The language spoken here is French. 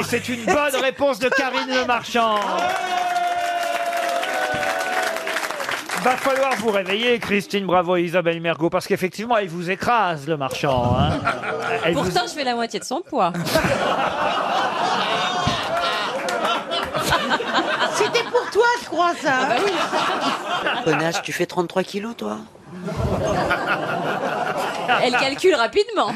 Et c'est une bonne réponse de Karine Le Marchand. Va falloir vous réveiller, Christine Bravo et Isabelle Mergot, parce qu'effectivement, elle vous écrase, le marchand. Hein. Pourtant, je fais la moitié de son poids. C'était pour toi, je crois, ça. Ah bah Connasse, tu fais 33 kilos, toi Elle calcule rapidement.